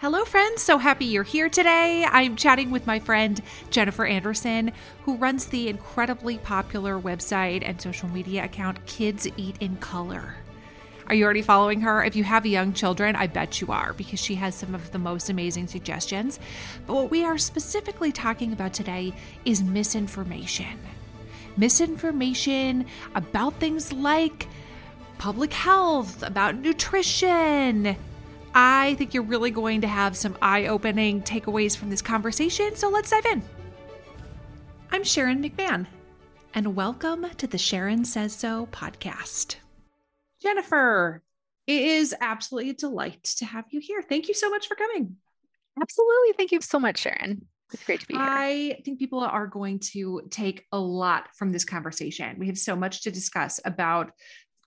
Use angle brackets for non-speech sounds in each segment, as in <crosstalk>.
Hello, friends. So happy you're here today. I'm chatting with my friend Jennifer Anderson, who runs the incredibly popular website and social media account Kids Eat in Color. Are you already following her? If you have young children, I bet you are because she has some of the most amazing suggestions. But what we are specifically talking about today is misinformation. Misinformation about things like public health, about nutrition I think you're really going to have some eye opening takeaways from this conversation, so let's dive in. I'm Sharon McMahon, and welcome to the Sharon Says So podcast. Jennifer, it is absolutely a delight to have you here. Thank you so much for coming. Absolutely. Thank you so much, Sharon. It's great to be here. I think people are going to take a lot from this conversation. We have so much to discuss about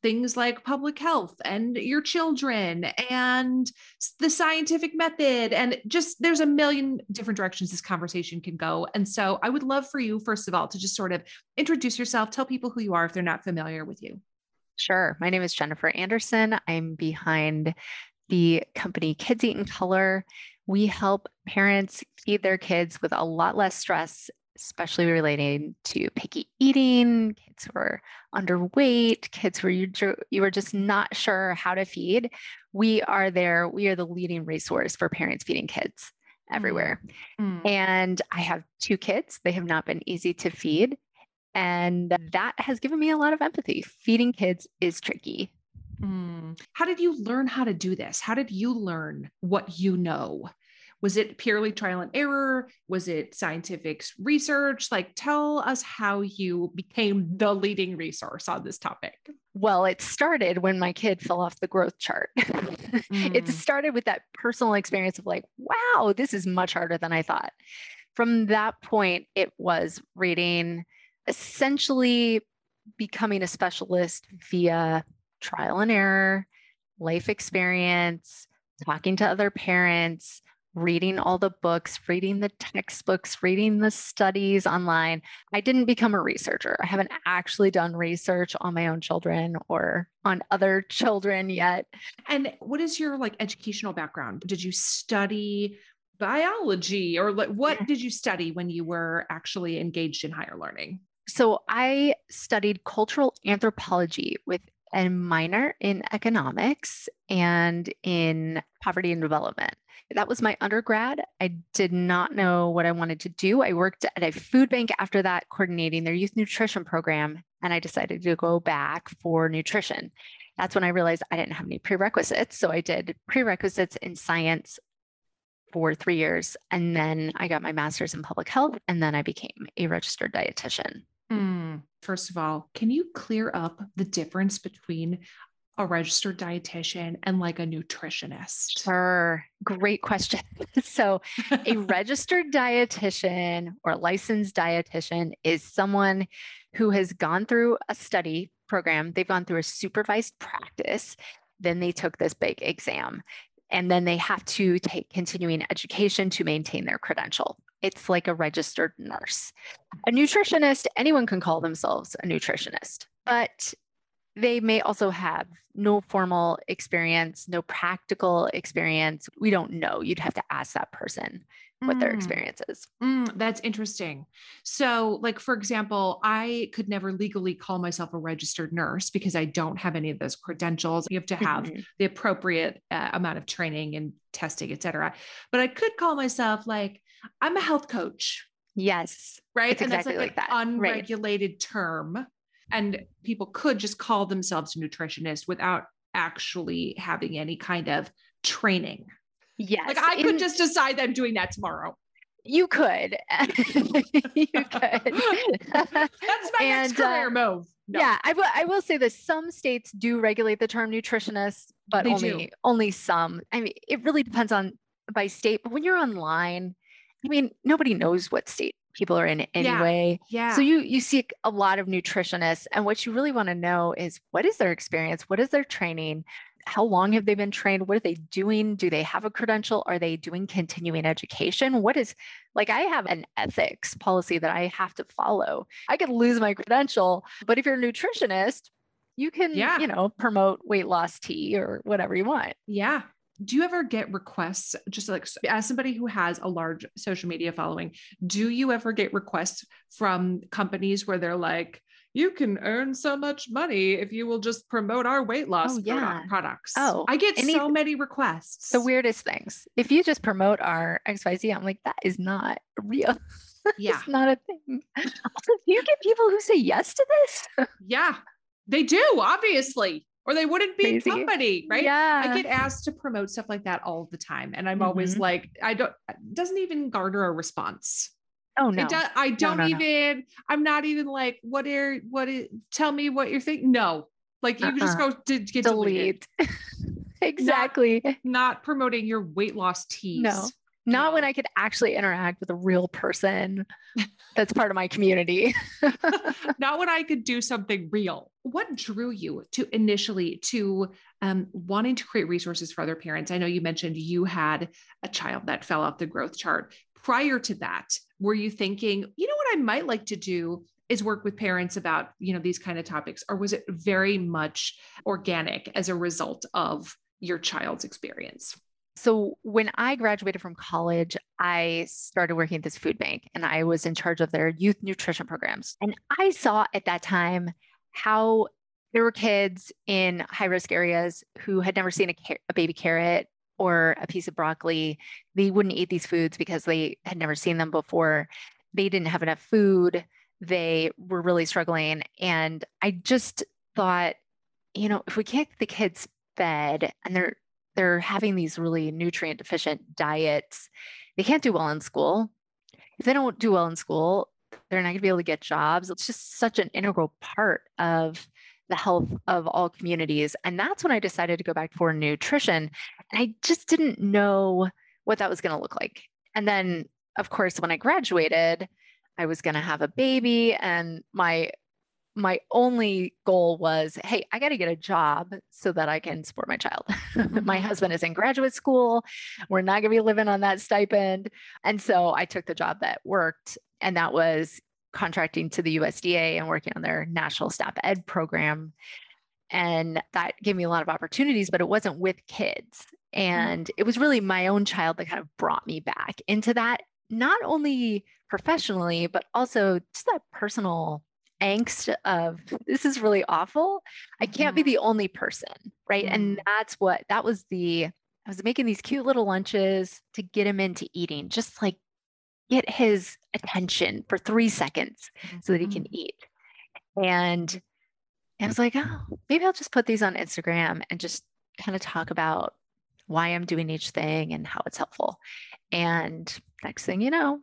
things like public health and your children and the scientific method and just there's a million different directions this conversation can go. And so i would love for you first of all to just sort of introduce yourself tell people who you are if they're not familiar with you. Sure. My name is jennifer anderson. I'm behind the company kids eat in color. We help parents feed their kids with a lot less stress especially relating to picky eating, kids who are underweight, kids who you, you are just not sure how to feed. We are there. We are the leading resource for parents feeding kids everywhere. Mm. And I have two kids. They have not been easy to feed. And that has given me a lot of empathy. Feeding kids is tricky. Mm. How did you learn how to do this? How did you learn what you know? Was it purely trial and error? Was it scientific research? Like, tell us how you became the leading resource on this topic. Well, it started when my kid fell off the growth chart. <laughs> mm. It started with that personal experience of like, wow, this is much harder than I thought. From that point, it was reading, essentially becoming a specialist via trial and error, life experience, talking to other parents, reading all the books, reading the textbooks, reading the studies online. I didn't become a researcher. I haven't actually done research on my own children or on other children yet. And what is your like educational background? Did you study biology or like what did you study when you were actually engaged in higher learning? So I studied cultural anthropology with a minor in economics and in poverty and development. That was my undergrad. I did not know what I wanted to do. I worked at a food bank after that, coordinating their youth nutrition program, and I decided to go back for nutrition. That's when I realized I didn't have any prerequisites. So I did prerequisites in science for three years. And then I got my master's in public health, and then I became a registered dietitian. Mm. First of all, can you clear up the difference between a registered dietitian and like a nutritionist? Sure. Great question. <laughs> so, a <laughs> registered dietitian or licensed dietitian is someone who has gone through a study program, they've gone through a supervised practice, then they took this big exam. And then they have to take continuing education to maintain their credential. It's like a registered nurse. A nutritionist, anyone can call themselves a nutritionist, but they may also have no formal experience, no practical experience. We don't know. You'd have to ask that person what their mm. experience is. Mm, that's interesting. So, like, for example, I could never legally call myself a registered nurse because I don't have any of those credentials. You have to have mm-hmm. the appropriate uh, amount of training and testing, et cetera. But I could call myself like, I'm a health coach. Yes. Right. It's and exactly that's like, like an that. unregulated right. term. And people could just call themselves a nutritionist without actually having any kind of training. Yes. Like I could just decide that I'm doing that tomorrow. You could. <laughs> <laughs> you could. That's my and, next career uh, move. No. Yeah, I will. I will say that some states do regulate the term nutritionist, but they only do. only some. I mean, it really depends on by state. But when you're online, I mean, nobody knows what state people are in anyway. Yeah. yeah. So you you see a lot of nutritionists, and what you really want to know is what is their experience, what is their training, how long have they been trained? What are they doing? Do they have a credential? Are they doing continuing education? What is like I have an ethics policy that I have to follow. I could lose my credential, but if you're a nutritionist, you can, yeah. you know, promote weight loss tea or whatever you want. Yeah. Do you ever get requests just like as somebody who has a large social media following, do you ever get requests from companies where they're like, you can earn so much money if you will just promote our weight loss Oh, yeah. products. Oh, I get any- so many requests. The weirdest things. If you just promote our XYZ, I'm like, that is not real. <laughs> Yeah. it's not a thing. <laughs> Do you get people who say yes to this? Yeah, they do, obviously, or they wouldn't be Crazy. company, right? Yeah. I get asked to promote stuff like that all the time. And I'm always Mhm. like, I don't, it doesn't even garner a response. oh no. It do, I don't no, no. even, I'm not even like, what are, what is, tell me what you're thinking. No, like you can just go to get deleted. Delete. <laughs> exactly. Not promoting your weight loss teas. No. Not when I could actually interact with a real person that's part of my community. <laughs> not when I could do something real. What drew you to initially to um, wanting to create resources for other parents? I know you mentioned you had a child that fell off the growth chart. Prior to that, were you thinking, you know what I might like to do is work with parents about, you know, these kind of topics, or was it very much organic as a result of your child's experience? So when I graduated from college, I started working at this food bank and I was in charge of their youth nutrition programs. And I saw at that time how there were kids in high risk areas who had never seen a, car- a baby carrot or a piece of broccoli. They wouldn't eat these foods because they had never seen them before. They didn't have enough food. They were really struggling. And I just thought, you know, if we can't get the kids fed and they're they're having these really nutrient deficient diets. They can't do well in school. If they don't do well in school, they're not going to be able to get jobs. It's just such an integral part of the health of all communities. And that's when I decided to go back for nutrition. And I just didn't know what that was going to look like. And then, of course, when I graduated, I was going to have a baby and my my only goal was hey i got to get a job so that i can support my child. <laughs> My mm-hmm. husband is in graduate school. We're not going to be living on that stipend. And so i took the job that worked and that was contracting to the usda and working on their national staff ed program. And that gave me a lot of opportunities but it wasn't with kids. Mm-hmm. And it was really my own child that kind of brought me back into that not only professionally but also just that personal angst of this is really awful. I can't be Mhm. the only person, right? And that's what that was the I was making these cute little lunches to get him into eating, just like get his attention for 3 seconds so that he can eat. And I was like, oh, maybe I'll just put these on Instagram and just kind of talk about why I'm doing each thing and how it's helpful. And next thing you know,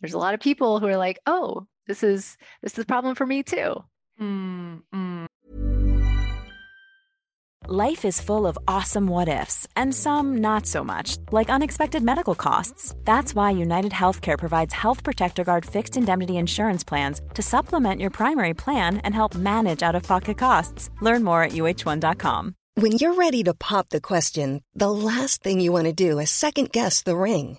there's a lot of people who are like, oh, this is this is a problem for me too. Mm, mm. Life is full of awesome what ifs, and some not so much, like unexpected medical costs. That's why United Healthcare provides Health Protector Guard fixed indemnity insurance plans to supplement your primary plan and help manage out of pocket costs. Learn more at uhone.com. When you're ready to pop the question, the last thing you want to do is second guess the ring.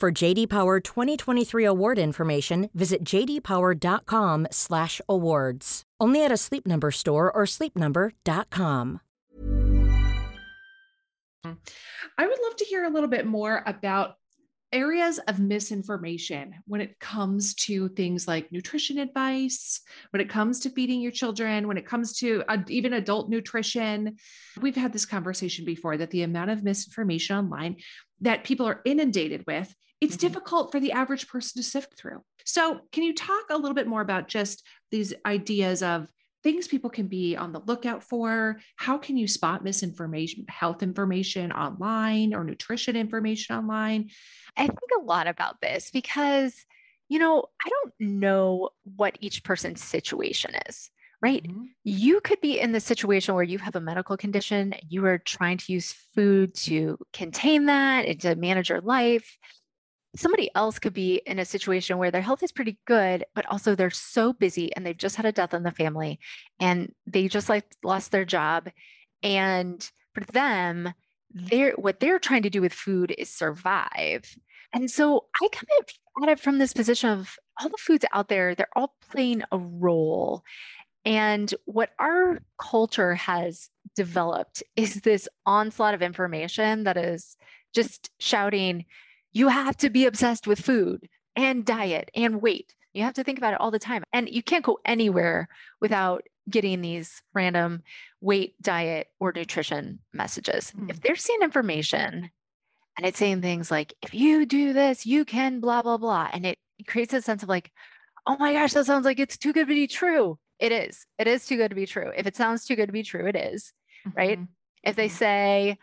For JD Power 2023 award information, visit jdpower.com/awards. Only at a Sleep Number store or sleepnumber.com. I would love to hear a little bit more about areas of misinformation when it comes to things like nutrition advice, when it comes to feeding your children, when it comes to uh, even adult nutrition. We've had this conversation before that the amount of misinformation online that people are inundated with it's Mhm. difficult for the average person to sift through. So, can you talk a little bit more about just these ideas of things people can be on the lookout for? How can you spot misinformation, health information online or nutrition information online? I think a lot about this because, you know, I don't know what each person's situation is, right? Mhm. You could be in the situation where you have a medical condition, you are trying to use food to contain that and to manage your life. Somebody else could be in a situation where their health is pretty good, but also they're so busy and they've just had a death in the family and they just like lost their job. And for them, they're what they're trying to do with food is survive. And so I come at it from this position of all the foods out there, they're all playing a role. And what our culture has developed is this onslaught of information that is just shouting, you have to be obsessed with food and diet and weight. You have to think about it all the time. And you can't go anywhere without getting these random weight, diet, or nutrition messages. Mm. If they're seeing information and it's saying things like, if you do this, you can blah, blah, blah. And it, creates a sense of like, oh my gosh, that sounds like it's too good to be true. It is. It is too good to be true. If it sounds too good to be true, it is. Right? Mhm. If they Mhm. say,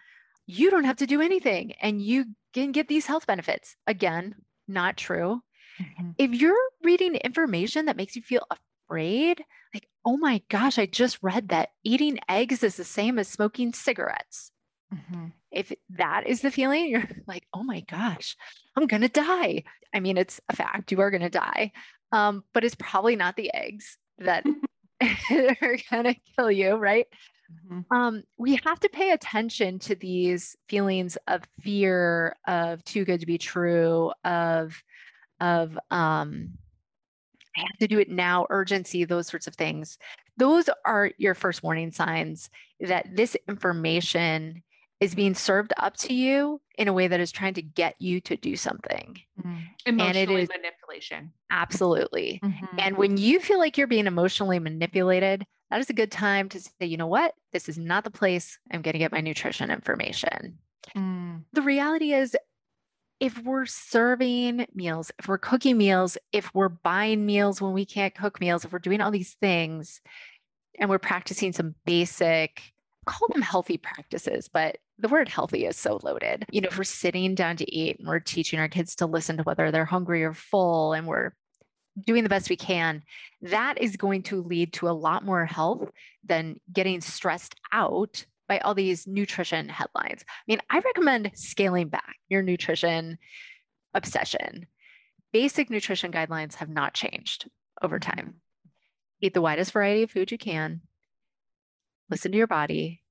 you don't have to do anything and you can get these health benefits, again, not true. Mhm. If you're reading information that makes you feel afraid, like, oh my gosh, I just read that eating eggs is the same as smoking cigarettes. Mhm. If that is the feeling, you're <laughs> like, oh my gosh, I'm going to die. I mean, it's a fact, you are going to die. Um, but it's probably not the eggs that <laughs> are going to kill you, right? Mhm. um, we have to pay attention to these feelings of fear, of too good to be true, of of um, I have to do it now, urgency, those sorts of things. Those are your first warning signs that this information is being served up to you in a way that is trying to get you to do something. Mhm. And it Emotionally manipulation. Absolutely. Mhm. And when you feel like you're being emotionally manipulated, that is a good time to say, you know what? This is not the place I'm going to get my nutrition information. Mm. The reality is, if we're serving meals, if we're cooking meals, if we're buying meals when we can't cook meals, if we're doing all these things and we're practicing some basic, call them healthy practices, but the word healthy is so loaded. You know, if we're sitting down to eat and we're teaching our kids to listen to whether they're hungry or full and we're doing the best we can, that is going to lead to a lot more health than getting stressed out by all these nutrition headlines. I mean, I recommend scaling back your nutrition obsession. Basic nutrition guidelines have not changed over time. Eat the widest variety of food you can, listen to your body,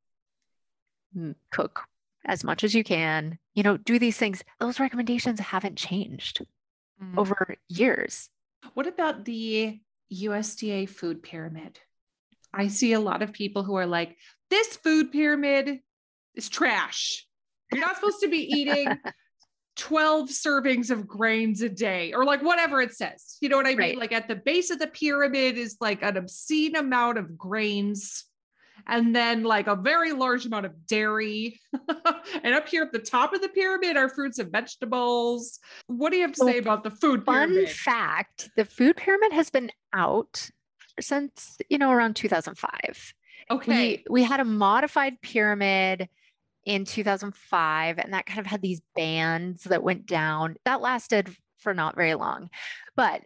cook as much as you can, you know, do these things. Those recommendations haven't changed Mm. over years. What about the USDA food pyramid? I see a lot of people who are like, this food pyramid is trash. You're not supposed to be <laughs> eating 12 servings of grains a day or like whatever it says. You know what I mean? Right. Like at the base of the pyramid is like an obscene amount of grains and then like a very large amount of dairy. <laughs> and up here at the top of the pyramid are fruits and vegetables. What do you have to say about the food Fun pyramid? fact the food pyramid has been out since, you know, around 2005. Okay. We, we had a modified pyramid in 2005, and that kind of had these bands that went down. That lasted for not very long. But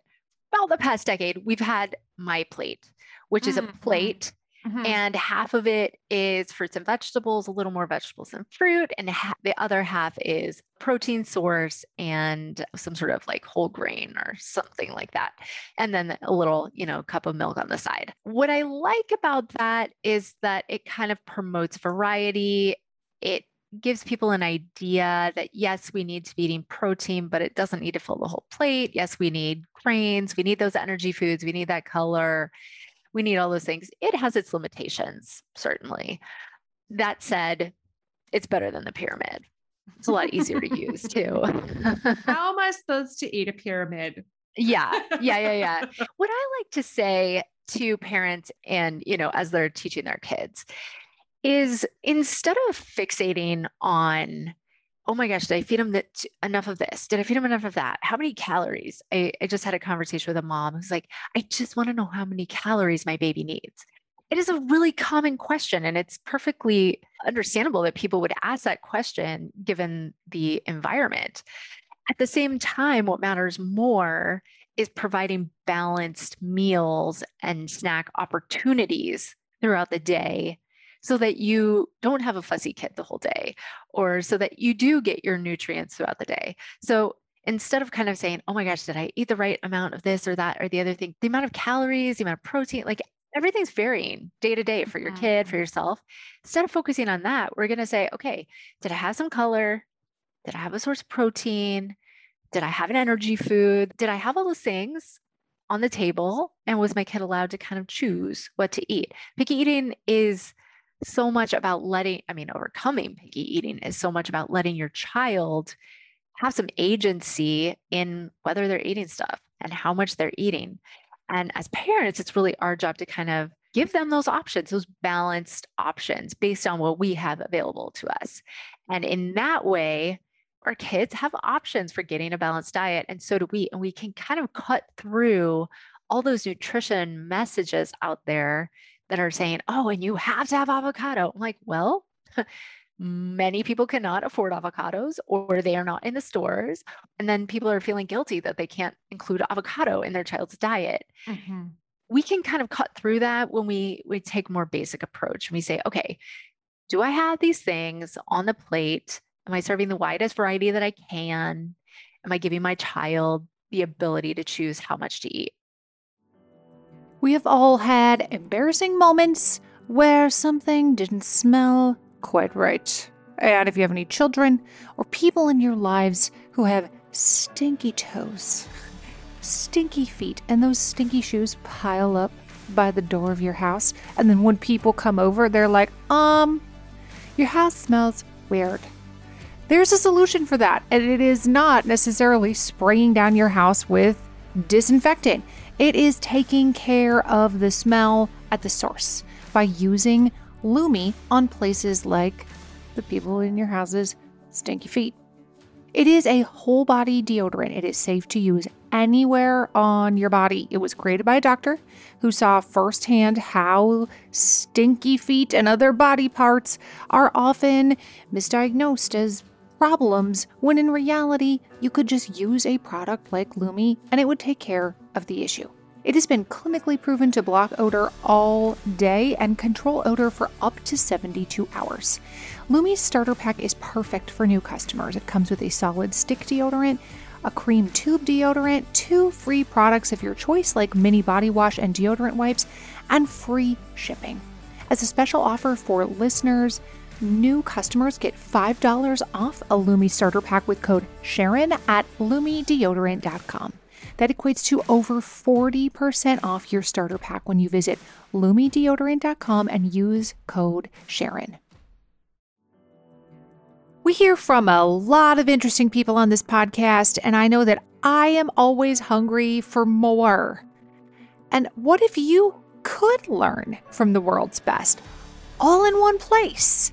about the past decade, we've had My Plate, which is a Mhm. plate Mhm. and half of it is fruits and vegetables, a little more vegetables than fruit, and ha- the other half is protein source and some sort of like whole grain or something like that. And then a little, you know, cup of milk on the side. What I like about that is that it kind of promotes variety. It gives people an idea that yes, we need to be eating protein, but it doesn't need to fill the whole plate. Yes, we need grains, we need those energy foods, we need that color we need all those things. It has its limitations, certainly. That said, it's better than the pyramid. It's a lot easier to use too. <laughs> How am I supposed to eat a pyramid? yeah, yeah, yeah, yeah. <laughs> What I like to say to parents and, you know, as they're teaching their kids is instead of fixating on oh my gosh, did I feed them that, enough of this? Did I feed them enough of that? How many calories? I, I just had a conversation with a mom who's like, I just want to know how many calories my baby needs. It is a really common question, and it's perfectly understandable that people would ask that question given the environment. At the same time, what matters more is providing balanced meals and snack opportunities throughout the day so that you don't have a fussy kid the whole day or so that you do get your nutrients throughout the day. So instead of kind of saying, oh my gosh, did I eat the right amount of this or that or the other thing, the amount of calories, the amount of protein, like everything's varying day to day for your kid, for mm-hmm. yourself. Instead of focusing on that, we're going to say, okay, did I have some color? Did I have a source of protein? Did I have an energy food? Did I have all those things on the table? And was my kid allowed to kind of choose what to eat? Picky eating is so much about letting, I mean, overcoming picky eating is so much about letting your child have some agency in whether they're eating stuff and how much they're eating. And as parents, it's really our job to kind of give them those options, those balanced options based on what we have available to us. And in that way, our kids have options for getting a balanced diet, and so do we. And we can kind of cut through all those nutrition messages out there that are saying, oh, and you have to have avocado. I'm like, well, <laughs> many people cannot afford avocados or they are not in the stores. And then people are feeling guilty that they can't include avocado in their child's diet. Mm-hmm. We can kind of cut through that when we we take more basic approach and we say, okay, do I have these things on the plate? Am I serving the widest variety that I can? Am I giving my child the ability to choose how much to eat? We have all had embarrassing moments where something didn't smell quite right. And if you have any children or people in your lives who have stinky toes, stinky feet, and those stinky shoes pile up by the door of your house, and then when people come over, they're like, um, your house smells weird. There's a solution for that, and it is not necessarily spraying down your house with disinfectant. It is taking care of the smell at the source by using Lume on places like the people in your house's stinky feet. It is a whole body deodorant. It is safe to use anywhere on your body. It was created by a doctor who saw firsthand how stinky feet and other body parts are often misdiagnosed as problems when in reality, you could just use a product like Lume and it would take care of the issue. It has been clinically proven to block odor all day and control odor for up to 72 hours. Lume's starter pack is perfect for new customers. It comes with a solid stick deodorant, a cream tube deodorant, two free products of your choice like mini body wash and deodorant wipes, and free shipping. As a special offer for listeners, new customers get $5 off a Lume starter pack with code Sharon at LumeDeodorant.com. That equates to over 40% off your starter pack when you visit LumeDeodorant.com and use code Sharon. We hear from a lot of interesting people on this podcast, and I know that I am always hungry for more. And what if you could learn from the world's best all in one place?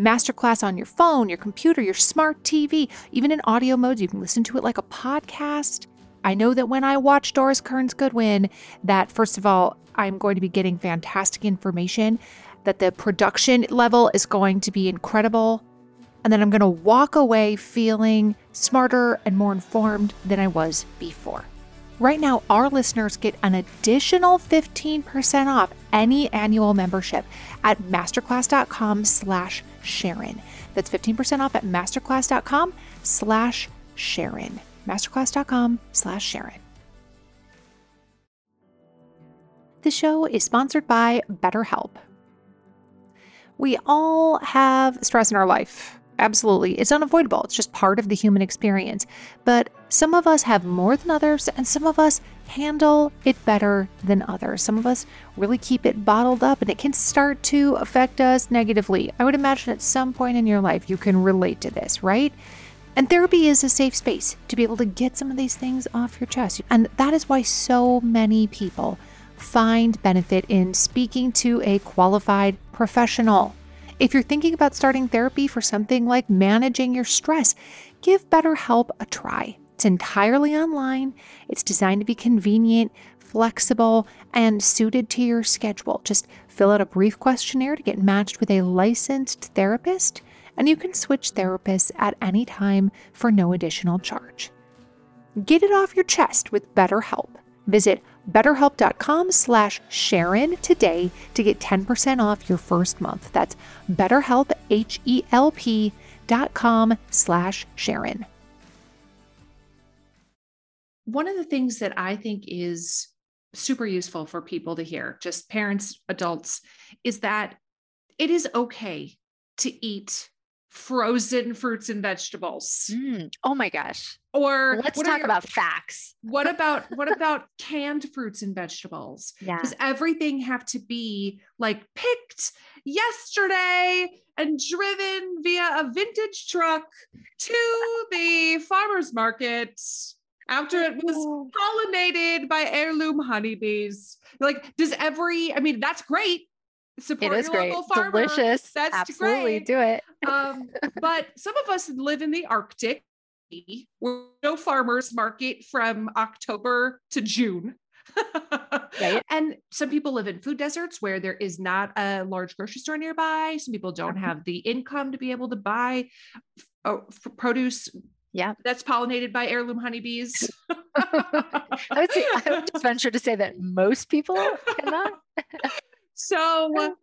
Masterclass on your phone, your computer, your smart TV, even in audio modes. You can listen to it like a podcast. I know that when I watch Doris Kearns Goodwin, that first of all, I'm going to be getting fantastic information, that the production level is going to be incredible, and then I'm going to walk away feeling smarter and more informed than I was before. Right now, our listeners get an additional 15% off any annual membership at masterclass.com slash Sharon. That's 15% off at masterclass.com slash Sharon masterclass.com slash Sharon. The show is sponsored by BetterHelp. We all have stress in our life, Absolutely. It's unavoidable. It's just part of the human experience. But some of us have more than others, and some of us handle it better than others. Some of us really keep it bottled up, and it can start to affect us negatively. I would imagine at some point in your life you can relate to this, right? And therapy is a safe space to be able to get some of these things off your chest. And that is why so many people find benefit in speaking to a qualified professional. If you're thinking about starting therapy for something like managing your stress, give BetterHelp a try. It's entirely online, it's designed to be convenient, flexible, and suited to your schedule. Just fill out a brief questionnaire to get matched with a licensed therapist, and you can switch therapists at any time for no additional charge. Get it off your chest with BetterHelp. Visit betterhelp.com slash Sharon today to get 10% off your first month. That's betterhelp, H-E-L-P dot com slash Sharon. One of the things that I think is super useful for people to hear, just parents, adults, is that it is okay to eat frozen fruits and vegetables. Mm. Oh my gosh. Or let's talk your, about facts. <laughs> What about what about canned fruits and vegetables? Yeah. Does everything have to be like picked yesterday and driven via a vintage truck to the farmer's market after it was pollinated by heirloom honeybees? Like, does every, I mean, that's great support it is your great. local farmer. Delicious. That's Absolutely great. do it. um, <laughs> but some of us live in the Arctic. We're no farmers market from October to June. right. <laughs> And some people live in food deserts where there is not a large grocery store nearby. Some people don't Mhm. have the income to be able to buy uh, produce Yeah. that's pollinated by heirloom honeybees. <laughs> <laughs> I would say I would just venture to say that most people cannot. <laughs> so,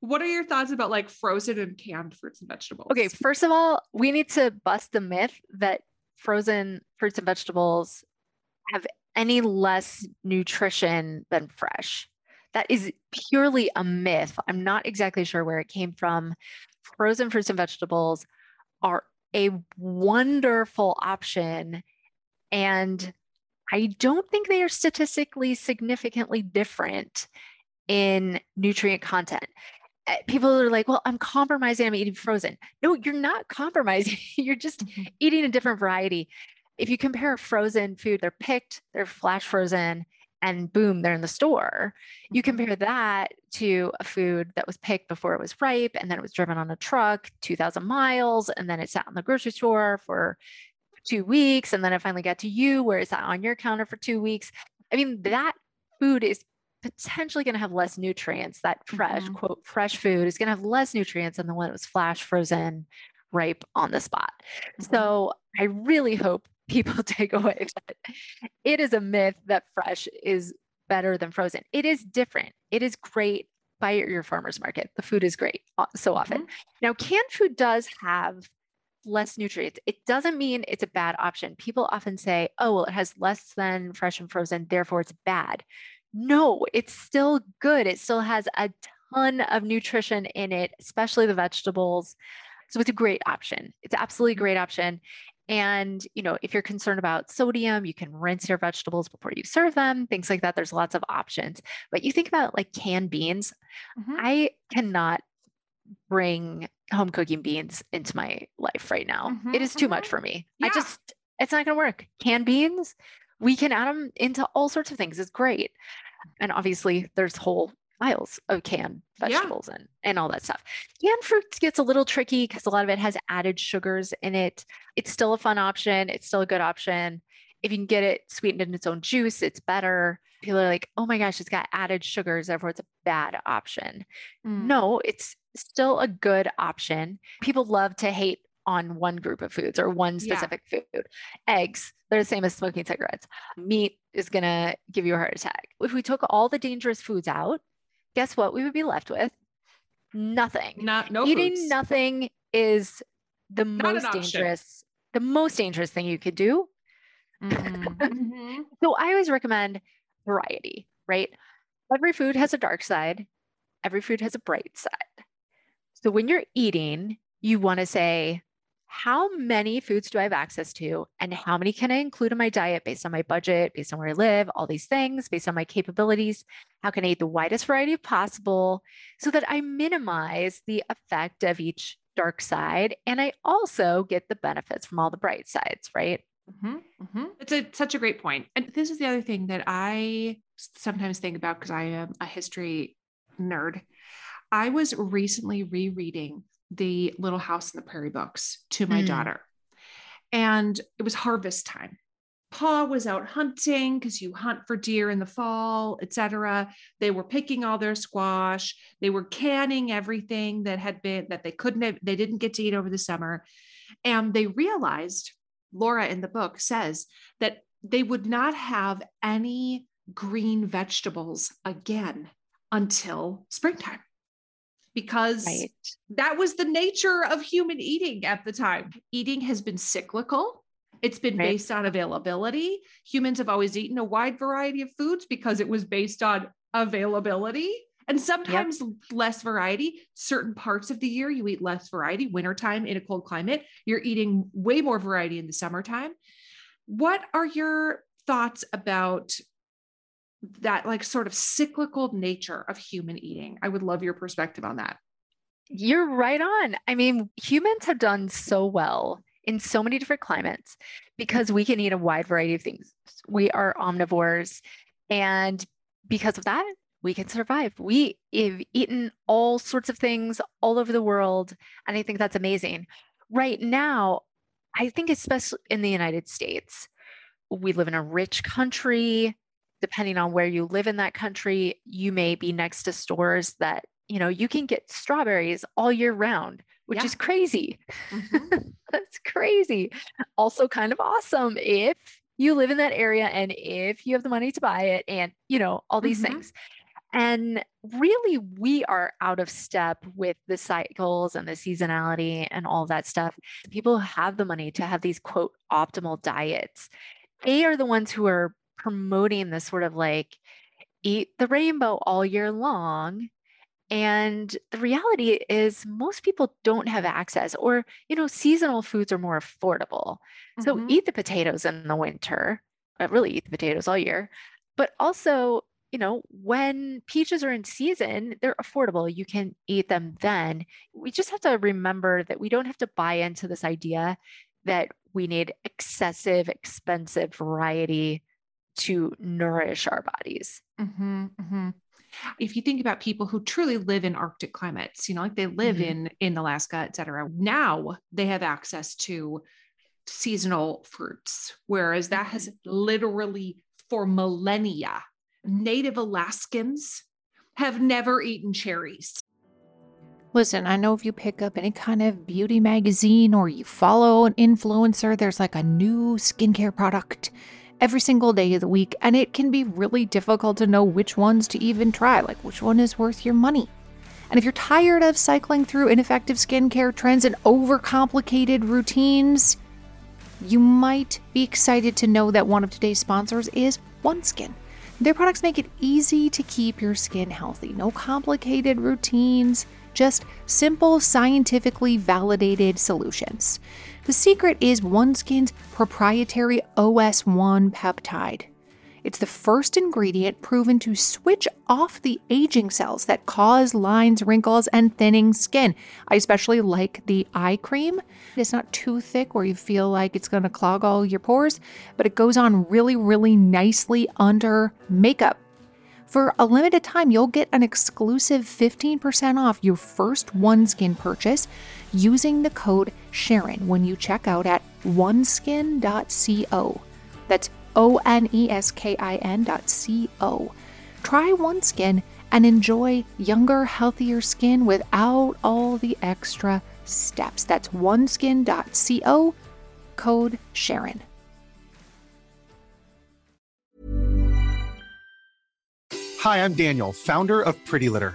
what are your thoughts about like frozen and canned fruits and vegetables? Okay, first of all, we need to bust the myth that frozen fruits and vegetables have any less nutrition than fresh. That is purely a myth. I'm not exactly sure where it came from. Frozen fruits and vegetables are a wonderful option. And I don't think they are statistically significantly different in nutrient content. Uh, People are like, well, I'm compromising, I'm eating frozen. No, you're not compromising. <laughs> you're just Mhm. eating a different variety. If you compare frozen food, they're picked, they're flash frozen, and boom, they're in the store. You Mhm. compare that to a food that was picked before it was ripe, and then it was driven on a truck 2,000 miles, and then it sat in the grocery store for two weeks, and then it finally got to you where it sat on your counter for two weeks. I mean, that food is potentially going to have less nutrients. That fresh, Mhm. quote, fresh food is going to have less nutrients than the one that was flash frozen, ripe on the spot. Mhm. So I really hope people <laughs> take away that it is a myth that fresh is better than frozen. It is different. It is great. Buy at your farmer's market. The food is great uh, so often. Now, canned food does have less nutrients. It doesn't mean it's a bad option. People often say, oh, well, it has less than fresh and frozen, therefore it's bad. No, it's still good. It still has a ton of nutrition in it, especially the vegetables. So it's a great option. It's absolutely a great option. And, you know, if you're concerned about sodium, you can rinse your vegetables before you serve them, things like that. There's lots of options. But you think about like canned beans, Mhm. I cannot bring home cooking beans into my life right now. It Mhm, is too much mhm. for me. Yeah. I just, it's not going to work. Canned beans, we can add them into all sorts of things. It's great. And obviously, there's whole aisles of canned Yeah. vegetables and, and all that stuff. Canned fruit gets a little tricky because a lot of it has added sugars in it. It's still a fun option. It's still a good option. If you can get it sweetened in its own juice, it's better. People are like, oh my gosh, it's got added sugars, therefore it's a bad option. Mm. No, it's still a good option. People love to hate on one group of foods or one Yeah. specific food. Eggs, they're the same as smoking cigarettes. Meat is going to give you a heart attack. If we took all the dangerous foods out, guess what we would be left with? Nothing. Not no Eating foods. nothing is the Not most dangerous, the most dangerous thing you could do. Mhm. Mhm. <laughs> So I always recommend variety, right? Every food has a dark side, every food has a bright side. So when you're eating, you want to say, how many foods do I have access to and how many can I include in my diet based on my budget, based on where I live, all these things, based on my capabilities? How can I eat the widest variety possible so that I minimize the effect of each dark side and I also get the benefits from all the bright sides, right? Mm-hmm, mm-hmm. It's a, such a great point. And this is the other thing that I sometimes think about because I am a history nerd. I was recently rereading the Little House in the Prairie books to my mm. daughter, and it was harvest time. Pa was out hunting because you hunt for deer in the fall, etc. They were picking all their squash. They were canning everything that had been that they couldn't have, they didn't get to eat over the summer. And they realized, Laura in the book says that they would not have any green vegetables again until springtime because right. that was the nature of human eating at the time. Eating has been cyclical. It's been right. based on availability. Humans have always eaten a wide variety of foods because it was based on availability and sometimes yep. less variety. Certain parts of the year, you eat less variety. Wintertime in a cold climate, you're eating way more variety in the summertime. What are your thoughts about that like sort of cyclical nature of human eating. I would love your perspective on that. You're right on. I mean, humans have done so well in so many different climates because we can eat a wide variety of things. We are omnivores. And because of that, we can survive. We have eaten all sorts of things all over the world. And I think that's amazing. Right now, I think, especially in the United States, we live in a rich country depending on where you live in that country, you may be next to stores that, you know, you can get strawberries all year round, which yeah. is crazy. Mm-hmm. <laughs> That's crazy. Also, kind of awesome if you live in that area and if you have the money to buy it and, you know, all these mm-hmm. things. And really, we are out of step with the cycles and the seasonality and all that stuff. People who have the money to have these quote optimal diets. They are the ones who are promoting this sort of like eat the rainbow all year long. And the reality is most people don't have access or you know seasonal foods are more affordable. Mm-hmm. so eat the potatoes in the winter but really eat the potatoes all year. But also you know when peaches are in season they're affordable. You can eat them then. We just have to remember that we don't have to buy into this idea that we need excessive expensive variety to nourish our bodies. Mm-hmm, mm-hmm. If you think about people who truly live in Arctic climates, you know, like they live mm-hmm. in in Alaska, et cetera, now they have access to seasonal fruits, whereas that has mm-hmm. literally for millennia, Native Alaskans have never eaten cherries. Listen, I know if you pick up any kind of beauty magazine or you follow an influencer, there's like a new skincare product every single day of the week, and it can be really difficult to know which ones to even try, like which one is worth your money. And if you're tired of cycling through ineffective skincare trends and overcomplicated routines, you might be excited to know that one of today's sponsors is OneSkin. Their products make it easy to keep your skin healthy. No complicated routines, just simple, scientifically validated solutions. The secret is OneSkin's proprietary OS1 peptide. It's the first ingredient proven to switch off the aging cells that cause lines, wrinkles, and thinning skin. I especially like the eye cream. It's not too thick where you feel like it's going to clog all your pores, but it goes on really, really nicely under makeup. For a limited time, you'll get an exclusive 15% off your first OneSkin purchase using the code Sharon when you check out at oneskin.co. That's O N E S K I N.co. Try OneSkin and enjoy younger, healthier skin without all the extra steps. That's oneskin.co, code Sharon. Hi, I'm Daniel, founder of Pretty Litter.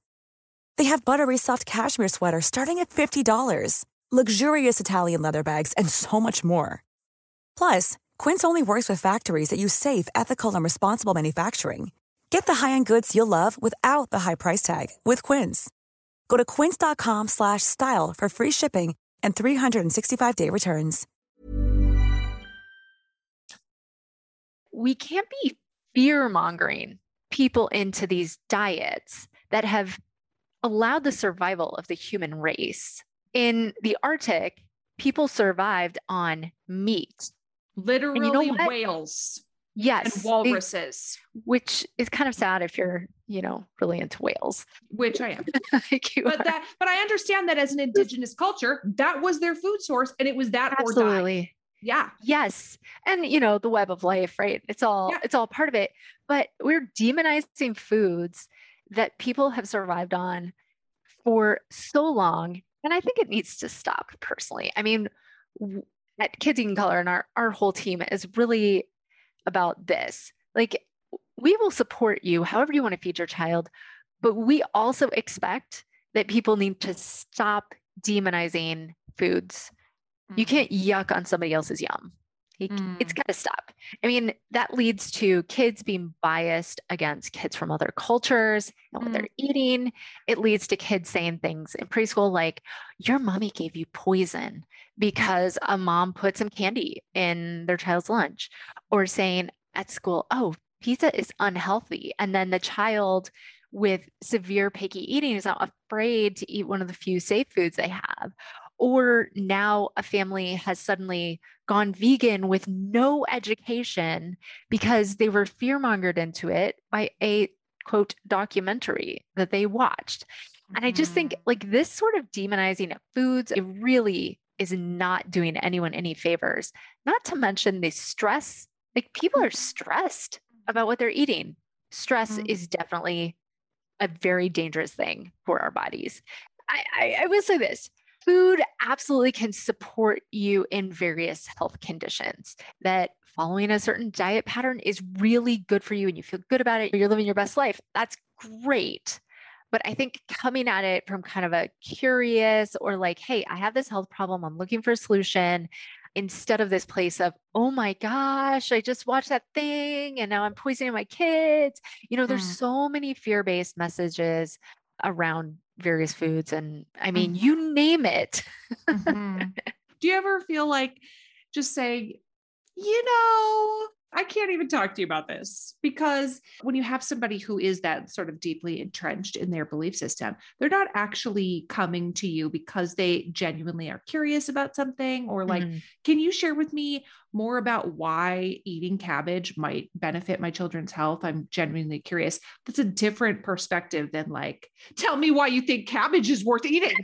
They have buttery soft cashmere sweaters starting at $50, luxurious Italian leather bags, and so much more. Plus, Quince only works with factories that use safe, ethical, and responsible manufacturing. Get the high-end goods you'll love without the high price tag with Quince. Go to quince.com/style for free shipping and 365-day returns. We can't be fear mongering people into these diets that have allowed the survival of the human race. In the Arctic, people survived on meat. Literally you know whales Yes. and they- walruses, which is kind of sad if you're, you know, really into whales. which I am. <laughs> Like But are. that, but I understand that as an indigenous culture, that was their food source, and it was that or die. absolutely. Yeah. Yes. And you know, the web of life, right? It's all Yeah. it's all part of it. But we're demonizing foods that people have survived on for so long. And I think it needs to stop personally. I mean, at Kids Eating Color and our, our whole team is really about this. Like we will support you however you want to feed your child, but we also expect that people need to stop demonizing foods you mm-hmm. can't yuck on somebody else's yum. You c- It's Mm. got to stop. I mean, that leads to kids being biased against kids from other cultures and what they're eating. It leads to kids saying things in preschool like, Your mommy gave you poison because a mom put some candy in their child's lunch, or saying at school, Oh, pizza is unhealthy. And then the child with severe picky eating is not afraid to eat one of the few safe foods they have or now a family has suddenly gone vegan with no education because they were fearmongered into it by a quote documentary that they watched. And I just think like this sort of demonizing of foods, it really is not doing anyone any favors. Not to mention the stress, like people are stressed about what they're eating. Stress Mhm. is definitely a very dangerous thing for our bodies. I, I, I will say this food absolutely can support you in various health conditions. That following a certain diet pattern is really good for you and you feel good about it, you're living your best life. That's great. But I think coming at it from kind of a curious or like, hey, I have this health problem, I'm looking for a solution. Instead of this place of, oh my gosh, I just watched that thing and now I'm poisoning my kids. You know, there's Mm. so many fear based messages around various foods. And I mean, you name it. Mhm. <laughs> Do you ever feel like just saying, you know, I can't even talk to you about this because when you have somebody who is that sort of deeply entrenched in their belief system, they're not actually coming to you because they genuinely are curious about something or like, Mhm. can you share with me more about why eating cabbage might benefit my children's health? I'm genuinely curious. That's a different perspective than like, tell me why you think cabbage is worth eating.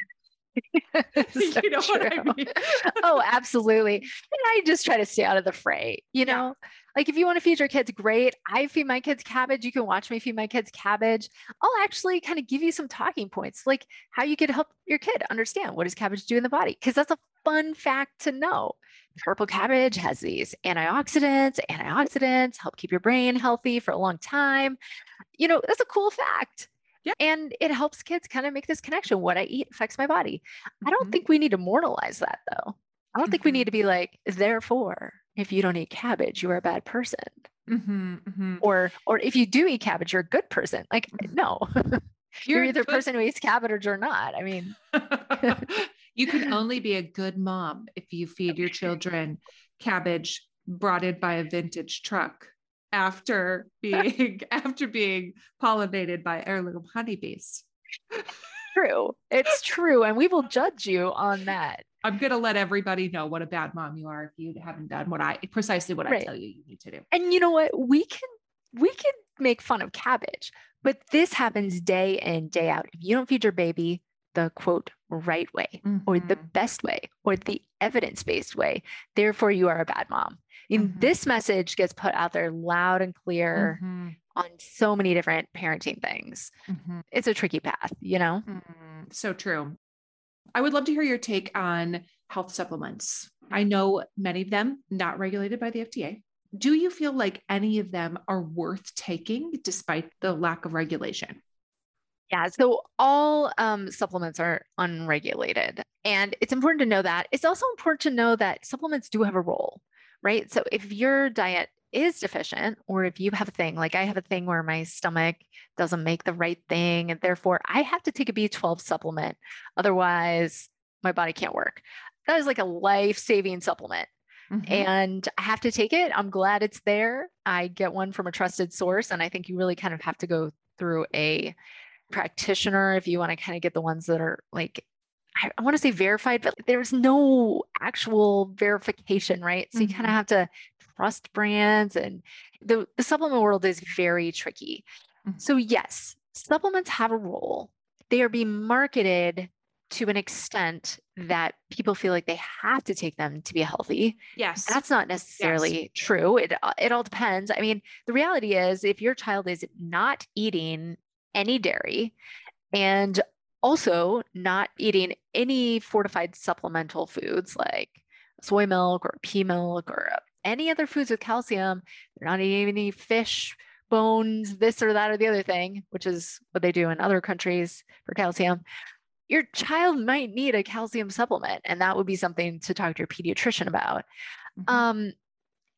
<laughs> <laughs> So you know what I mean? <laughs> oh, absolutely. And I just try to stay out of the fray, you Yeah. know? Like if you want to feed your kids, great. I feed my kids cabbage. You can watch me feed my kids cabbage. I'll actually kind of give you some talking points, like how you could help your kid understand what does cabbage do in the body? Because that's a fun fact to know. Purple cabbage has these antioxidants, antioxidants help keep your brain healthy for a long time. You know, that's a cool fact. Yeah. And it helps kids kind of make this connection. What I eat affects my body. I don't Mhm. think we need to moralize that though. I don't think we need to be like, therefore, if you don't eat cabbage, you are a bad person. Mhm, mhm. Or or if you do eat cabbage, you're a good person. Like, no. <laughs> You're, a either a good- person who eats cabbage or not. I mean, <laughs> you can <laughs> only be a good mom if you feed your children cabbage brought in by a vintage truck after being <laughs> after being pollinated by heirloom honeybees. <laughs> true. It's true. And we will judge you on that. I'm gonna let everybody know what a bad mom you are if you haven't done what I precisely what I tell you you need to do. And you know what? We can we can make fun of cabbage, but this happens day in, day out. If you don't feed your baby the quote right way or the Mhm. best way or the evidence-based way, therefore you are a bad mom. Mhm. this message gets put out there loud and clear Mhm. on so many different parenting things. Mhm. It's a tricky path, you know? Mm, so true. I would love to hear your take on health supplements. I know many of them not regulated by the FDA. Do you feel like any of them are worth taking despite the lack of regulation? Yeah, so all um, supplements are unregulated. And it's important to know that. It's also important to know that supplements do have a role, right? So if your diet is deficient, or if you have a thing, like I have a thing where my stomach doesn't make the right thing, and therefore I have to take a B12 supplement. Otherwise, my body can't work. That is like a life saving supplement. Mhm. And I have to take it. I'm glad it's there. I get one from a trusted source. And I think you really kind of have to go through a practitioner if you want to kind of get the ones that are like I, I want to say verified, but there's no actual verification, right? So you kind of have to trust brands and the, the supplement world is very tricky. Mhm. So yes, supplements have a role. They are being marketed to an extent that people feel like they have to take them to be healthy. Yes. That's not necessarily true. It it all depends. I mean, the reality is if your child is not eating any dairy and also not eating any fortified supplemental foods like soy milk or pea milk or any other foods with calcium, they're not eating any fish bones, this or that or the other thing, which is what they do in other countries for calcium. Your child might need a calcium supplement and that would be something to talk to your pediatrician about. Mhm. um,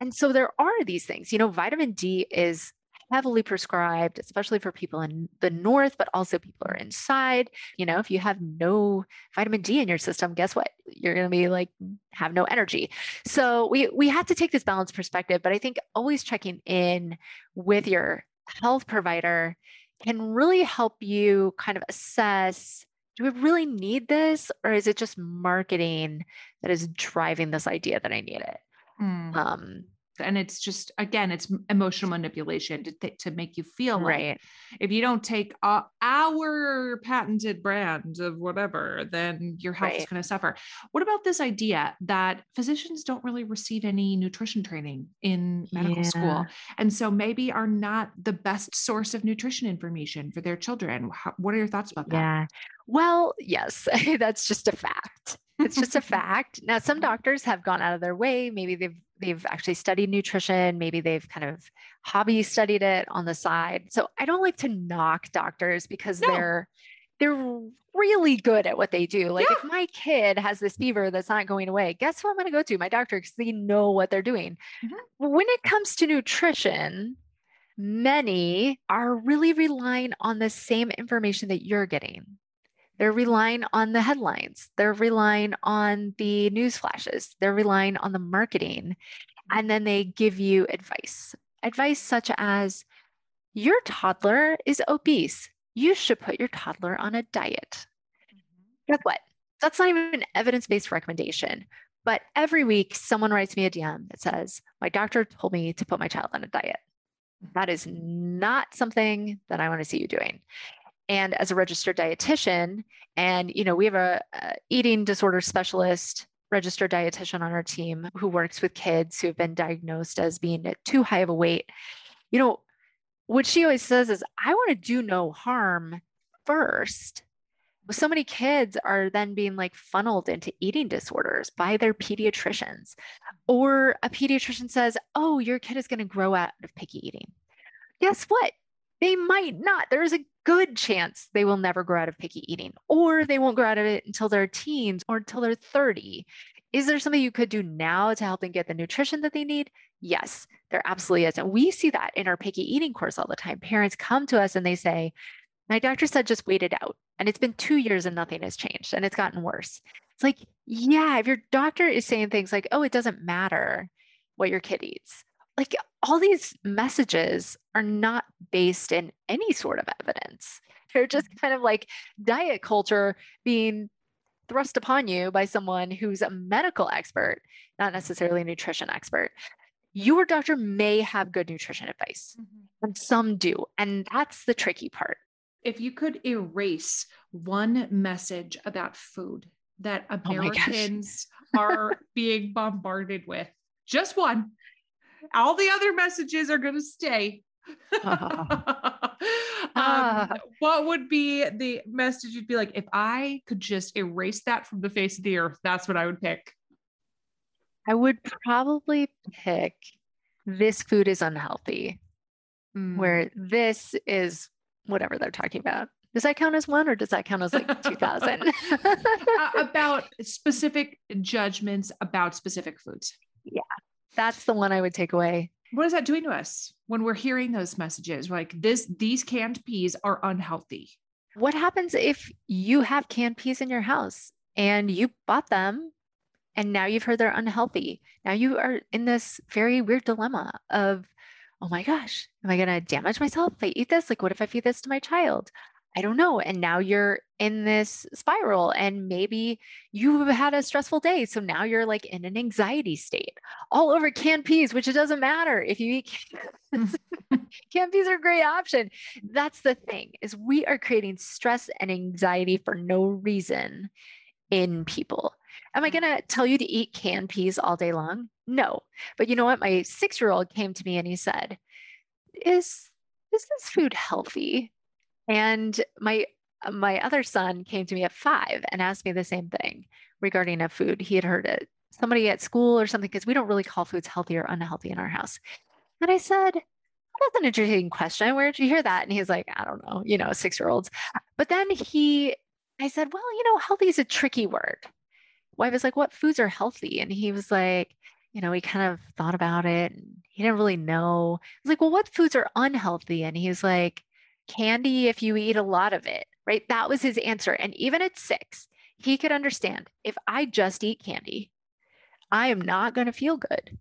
and so there are these things you know vitamin d is heavily prescribed especially for people in the north but also people are inside. You know if you have no vitamin d in your system guess what? You're going to be like have no energy. So we we have to take this balanced perspective but i think always checking in with your health provider can really help you kind of assess do we really need this or is it just marketing that is driving this idea that i need it? Mm. um and it's just again it's emotional manipulation to, th- to make you feel like right. if you don't take uh, our patented brand of whatever then your health is going to suffer. What about this idea that physicians don't really receive any nutrition training in medical school? And so maybe are not the best source of nutrition information for their children. How, what are your thoughts about that? Yeah. Well yes <laughs> that's just a fact. It's just a fact. Now some <laughs> doctors have gone out of their way. Maybe they've they've actually studied nutrition maybe they've kind of hobby studied it on the side so i don't like to knock doctors because No. they're they're really good at what they do like Yeah. if my kid has this fever that's not going away guess who i'm going to go to my doctor because they know what they're doing Mhm. when it comes to nutrition many are really relying on the same information that you're getting they're relying on the headlines. They're relying on the news flashes. They're relying on the marketing. Mm-hmm. And then they give you advice. Advice such as your toddler is obese. You should put your toddler on a diet. Mm-hmm. Guess what? That's not even an evidence based recommendation. But every week, someone writes me a DM that says, My doctor told me to put my child on a diet. That is not something that I want to see you doing and as a registered dietitian and you know we have a, a eating disorder specialist registered dietitian on our team who works with kids who have been diagnosed as being at too high of a weight. You know what she always says is i want to do no harm first. So many kids are then being like funneled into eating disorders by their pediatricians. Or a pediatrician says oh your kid is going to grow out of picky eating. Guess what they might not. There is a good chance they will never grow out of picky eating, or they won't grow out of it until they're teens or until they're 30. Is there something you could do now to help them get the nutrition that they need? Yes, there absolutely is. And we see that in our picky eating course all the time. Parents come to us and they say, My doctor said just wait it out. And it's been two years and nothing has changed and it's gotten worse. It's like, yeah, if your doctor is saying things like, oh, it doesn't matter what your kid eats, like all these messages are not based in any sort of evidence. They're just Mm-hmm. kind of like diet culture being thrust upon you by someone who's a medical expert, not necessarily a nutrition expert. Your doctor may have good nutrition advice, and some do. And that's the tricky part. If you could erase one message about food that Oh. Americans <laughs> are being bombarded with, just one, all the other messages are going to stay. <laughs> <laughs> um, Ah. what would be the message you'd be like, if I could just erase that from the face of the earth, that's what I would pick. I would probably pick this food is unhealthy, Mm. where this is whatever they're talking about. Does that count as one or does that count as like 2000? <laughs> Uh, about specific judgments about specific foods. That's the one I would take away. What is that doing to us when we're hearing those messages? We're like this, these canned peas are unhealthy. What happens if you have canned peas in your house and you bought them and now you've heard they're unhealthy? Now you are in this very weird dilemma of, oh my gosh, am I going to damage myself if I eat this? Like, what if I feed this to my child? I don't know. And now you're in this spiral, and maybe you've had a stressful day. So now you're like in an anxiety state all over canned peas, which it doesn't matter if you eat canned <laughs> <laughs> peas are a great option. That's the thing is we are creating stress and anxiety for no reason in people. Am I mm. going to tell you to eat canned peas all day long? No. But you know what? My 6-year-old came to me and he said, "Is is this food healthy?" And my my other son came to me at 5 and asked me the same thing regarding a food. He had heard it somebody at school or something because we don't really call foods healthy or unhealthy in our house. And I said, that's an interesting question. Where did you hear that? And he's like, I don't know, you know, six year olds. But then he, I said, well, you know, healthy is a tricky word. Wife was like, what foods are healthy? And he was like, you know, he kind of thought about it and he didn't really know. Was like, well, what foods are unhealthy? And he was like, candy if you eat a lot of it, right? That was his answer. And even at six, he could understand if I just eat candy, I am not going to feel good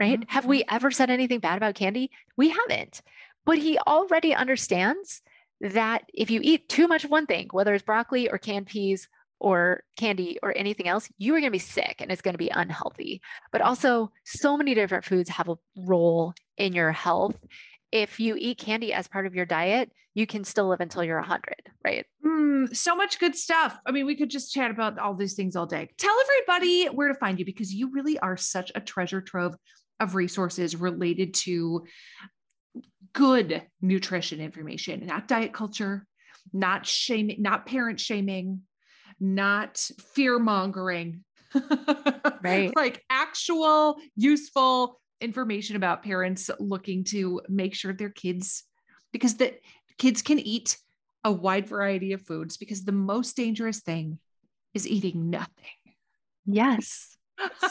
right? Mhm. Have we ever said anything bad about candy? We haven't. But he already understands that if you eat too much of one thing, whether it's broccoli or canned peas or candy or anything else, you are going to be sick and it's going to be unhealthy. But also, so many different foods have a role in your health. If you eat candy as part of your diet, you can still live until you're 100, right? Mm, so much good stuff. I mean, we could just chat about all these things all day. Tell everybody where to find you because you really are such a treasure trove of resources related to good nutrition information, not diet culture, not shaming, not parent shaming, not fear mongering. <laughs> Right. like actual useful information about parents looking to make sure their kids because the kids can eat a wide variety of foods because the most dangerous thing is eating nothing. Yes.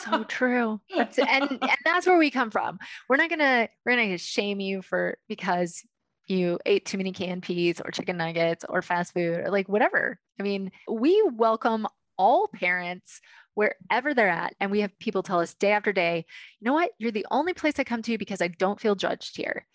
so <laughs> true. That's, and and that's where we come from. We're not gonna we're not gonna shame you for because you ate too many canned peas or chicken nuggets or fast food or like whatever. I mean, we welcome all parents wherever they're at, and we have people tell us day after day, you know what? You're the only place I come to because I don't feel judged here.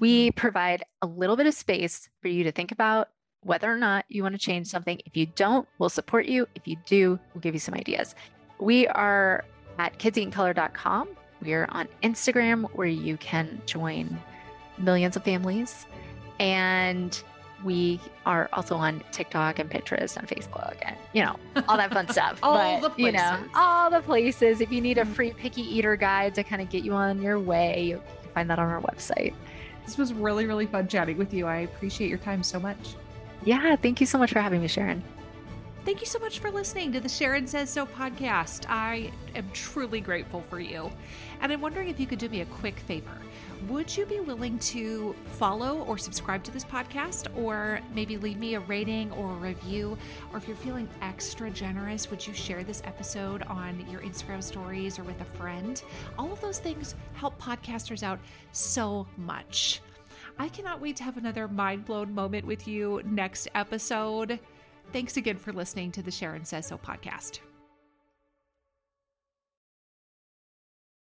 We mm-hmm. provide a little bit of space for you to think about whether or not you want to change something. If you don't, we'll support you. If you do, we'll give you some ideas. We are at kidseatingcolor.com. We are on Instagram where you can join millions of families. And we are also on TikTok and Pinterest and Facebook and, you know, <laughs> all that fun stuff. All but, the you know, places. all the places. If you need a Mhm. free picky eater guide to kind of get you on your way, you can find that on our website. This was really, really fun chatting with you. I appreciate your time so much. Yeah, thank you so much for having me, Sharon. Thank you so much for listening to the Sharon Says So podcast. I am truly grateful for you. And I'm wondering if you could do me a quick favor. Would you be willing to follow or subscribe to this podcast, or maybe leave me a rating or a review? Or if you're feeling extra generous, would you share this episode on your Instagram stories or with a friend? All of those things help podcasters out so much. I cannot wait to have another mind blown moment with you next episode. Thanks again for listening to the Sharon Says So podcast.